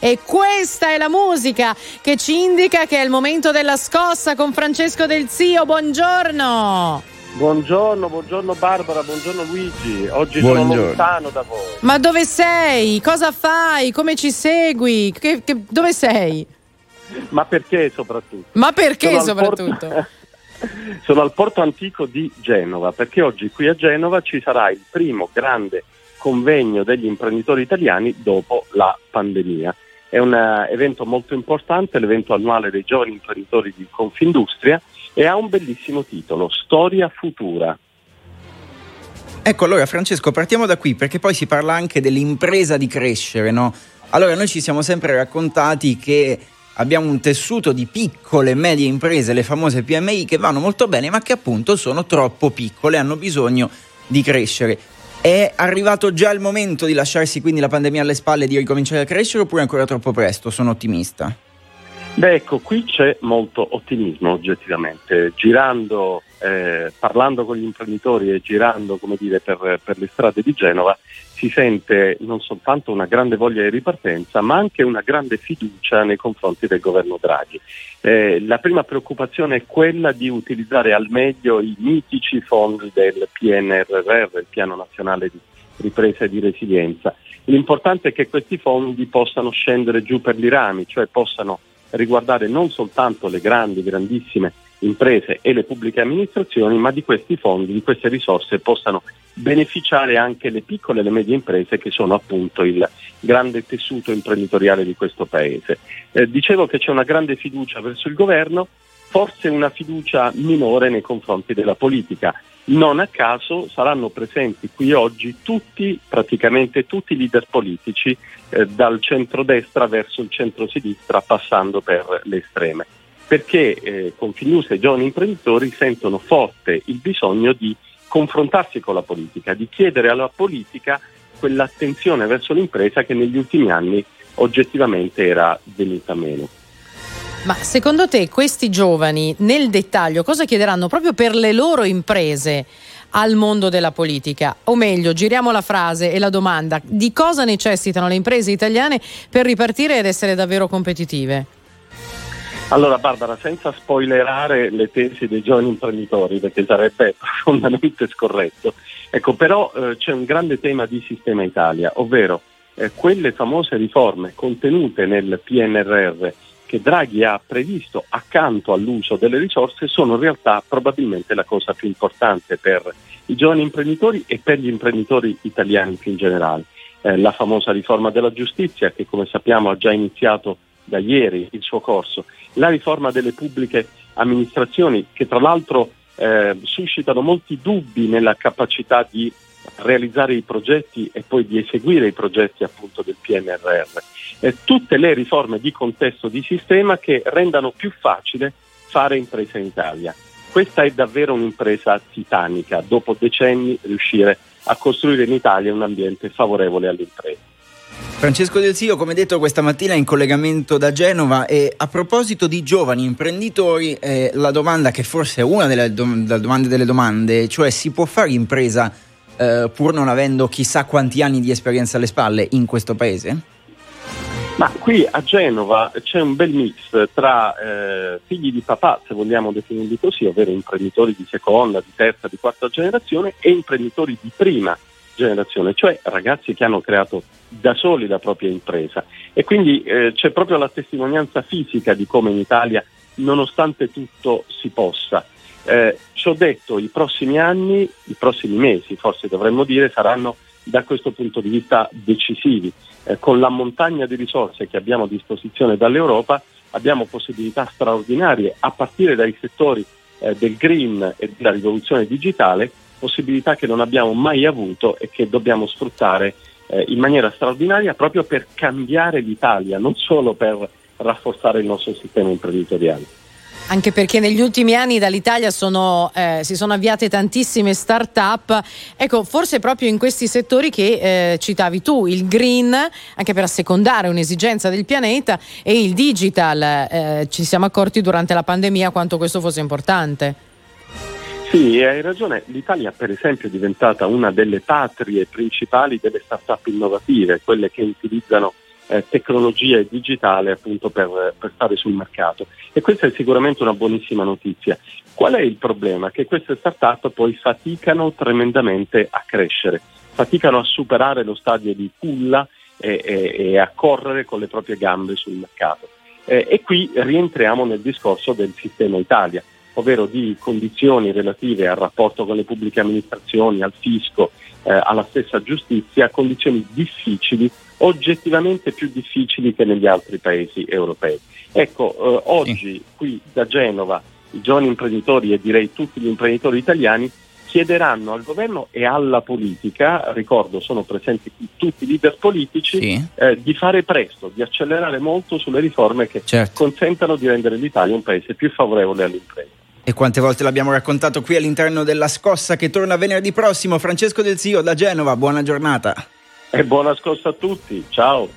e questa è la musica che ci indica che è il momento della scossa con Francesco Del Zio. Buongiorno! Buongiorno, buongiorno Barbara, buongiorno Luigi. Oggi buongiorno. sono lontano da voi. Ma dove sei? Cosa fai? Come ci segui? Che, che, dove sei? Ma perché soprattutto? Ma perché sono soprattutto? Al porto... sono al porto antico di Genova, perché oggi qui a Genova ci sarà il primo grande convegno degli imprenditori italiani dopo la pandemia. È un eh, evento molto importante, l'evento annuale dei giovani imprenditori di Confindustria e ha un bellissimo titolo, Storia futura. Ecco, allora Francesco, partiamo da qui perché poi si parla anche dell'impresa di crescere, no? Allora, noi ci siamo sempre raccontati che abbiamo un tessuto di piccole e medie imprese, le famose PMI, che vanno molto bene, ma che appunto sono troppo piccole, hanno bisogno di crescere. È arrivato già il momento di lasciarsi quindi la pandemia alle spalle e di ricominciare a crescere oppure è ancora troppo presto? Sono ottimista. Beh, ecco, qui c'è molto ottimismo oggettivamente. Girando, eh, parlando con gli imprenditori e girando dire, per, per, le strade di Genova, si sente non soltanto una grande voglia di ripartenza, ma anche una grande fiducia nei confronti del governo Draghi. Eh, la prima preoccupazione è quella di utilizzare al meglio i mitici fondi del PNRR, il Piano Nazionale di Ripresa e di Resilienza. L'importante è che questi fondi possano scendere giù per gli rami, cioè possano riguardare non soltanto le grandi, grandissime imprese e le pubbliche amministrazioni, ma di questi fondi, di queste risorse possano beneficiare anche le piccole e le medie imprese che sono appunto il grande tessuto imprenditoriale di questo Paese. Eh, dicevo che c'è una grande fiducia verso il governo, forse una fiducia minore nei confronti della politica. Non a caso saranno presenti qui oggi tutti, praticamente tutti i leader politici, eh, dal centrodestra verso il centrosinistra, passando per le estreme. Perché eh, Confinews e i giovani imprenditori sentono forte il bisogno di confrontarsi con la politica, di chiedere alla politica quell'attenzione verso l'impresa che negli ultimi anni oggettivamente era venuta meno. Ma secondo te questi giovani nel dettaglio cosa chiederanno proprio per le loro imprese al mondo della politica? O meglio, giriamo la frase e la domanda, di cosa necessitano le imprese italiane per ripartire ed essere davvero competitive? Allora Barbara, senza spoilerare le tesi dei giovani imprenditori, perché sarebbe profondamente scorretto, ecco, però eh, c'è un grande tema di sistema Italia, ovvero eh, quelle famose riforme contenute nel PNRR che Draghi ha previsto accanto all'uso delle risorse sono in realtà probabilmente la cosa più importante per i giovani imprenditori e per gli imprenditori italiani più in generale. Eh, la famosa riforma della giustizia che come sappiamo ha già iniziato da ieri il suo corso, la riforma delle pubbliche amministrazioni che tra l'altro eh, suscitano molti dubbi nella capacità di realizzare i progetti e poi di eseguire i progetti appunto del PNRR eh, tutte le riforme di contesto di sistema che rendano più facile fare impresa in Italia. Questa è davvero un'impresa titanica, dopo decenni riuscire a costruire in Italia un ambiente favorevole alle imprese. Francesco Del Zio, come detto questa mattina in collegamento da Genova e a proposito di giovani imprenditori, eh, la domanda che forse è una delle, dom- delle domande, cioè si può fare impresa eh, pur non avendo chissà quanti anni di esperienza alle spalle in questo paese? Ma qui a Genova c'è un bel mix tra eh, figli di papà, se vogliamo definirli così, ovvero imprenditori di seconda, di terza, di quarta generazione e imprenditori di prima generazione, cioè ragazzi che hanno creato da soli la propria impresa. E quindi eh, c'è proprio la testimonianza fisica di come in Italia, nonostante tutto, si possa. Eh, ci ho detto, i prossimi anni, i prossimi mesi, forse dovremmo dire, saranno da questo punto di vista decisivi. Eh, con la montagna di risorse che abbiamo a disposizione dall'Europa abbiamo possibilità straordinarie a partire dai settori eh, del green e della rivoluzione digitale, possibilità che non abbiamo mai avuto e che dobbiamo sfruttare eh, in maniera straordinaria proprio per cambiare l'Italia, non solo per rafforzare il nostro sistema imprenditoriale anche perché negli ultimi anni dall'Italia sono, eh, si sono avviate tantissime start-up. Ecco, forse proprio in questi settori che eh, citavi tu, il green, anche per assecondare un'esigenza del pianeta, e il digital. Eh, ci siamo accorti durante la pandemia quanto questo fosse importante. Sì, hai ragione. L'Italia per esempio è diventata una delle patrie principali delle start-up innovative, quelle che utilizzano eh, tecnologia digitale appunto per, per, stare sul mercato. E questa è sicuramente una buonissima notizia. Qual è il problema? Che queste start-up poi faticano tremendamente a crescere, faticano a superare lo stadio di culla e, e, e a correre con le proprie gambe sul mercato. Eh, e qui rientriamo nel discorso del sistema Italia, ovvero di condizioni relative al rapporto con le pubbliche amministrazioni, al fisco, eh, alla stessa giustizia, condizioni difficili, oggettivamente più difficili che negli altri paesi europei. Ecco, eh, oggi qui da Genova i giovani imprenditori e direi tutti gli imprenditori italiani chiederanno al governo e alla politica, ricordo sono presenti tutti i leader politici, sì. eh, di fare presto, di accelerare molto sulle riforme che certo. consentano di rendere l'Italia un paese più favorevole all'impresa. E quante volte l'abbiamo raccontato qui all'interno della scossa che torna venerdì prossimo. Francesco Del Zio da Genova, buona giornata. E buona scossa a tutti, ciao.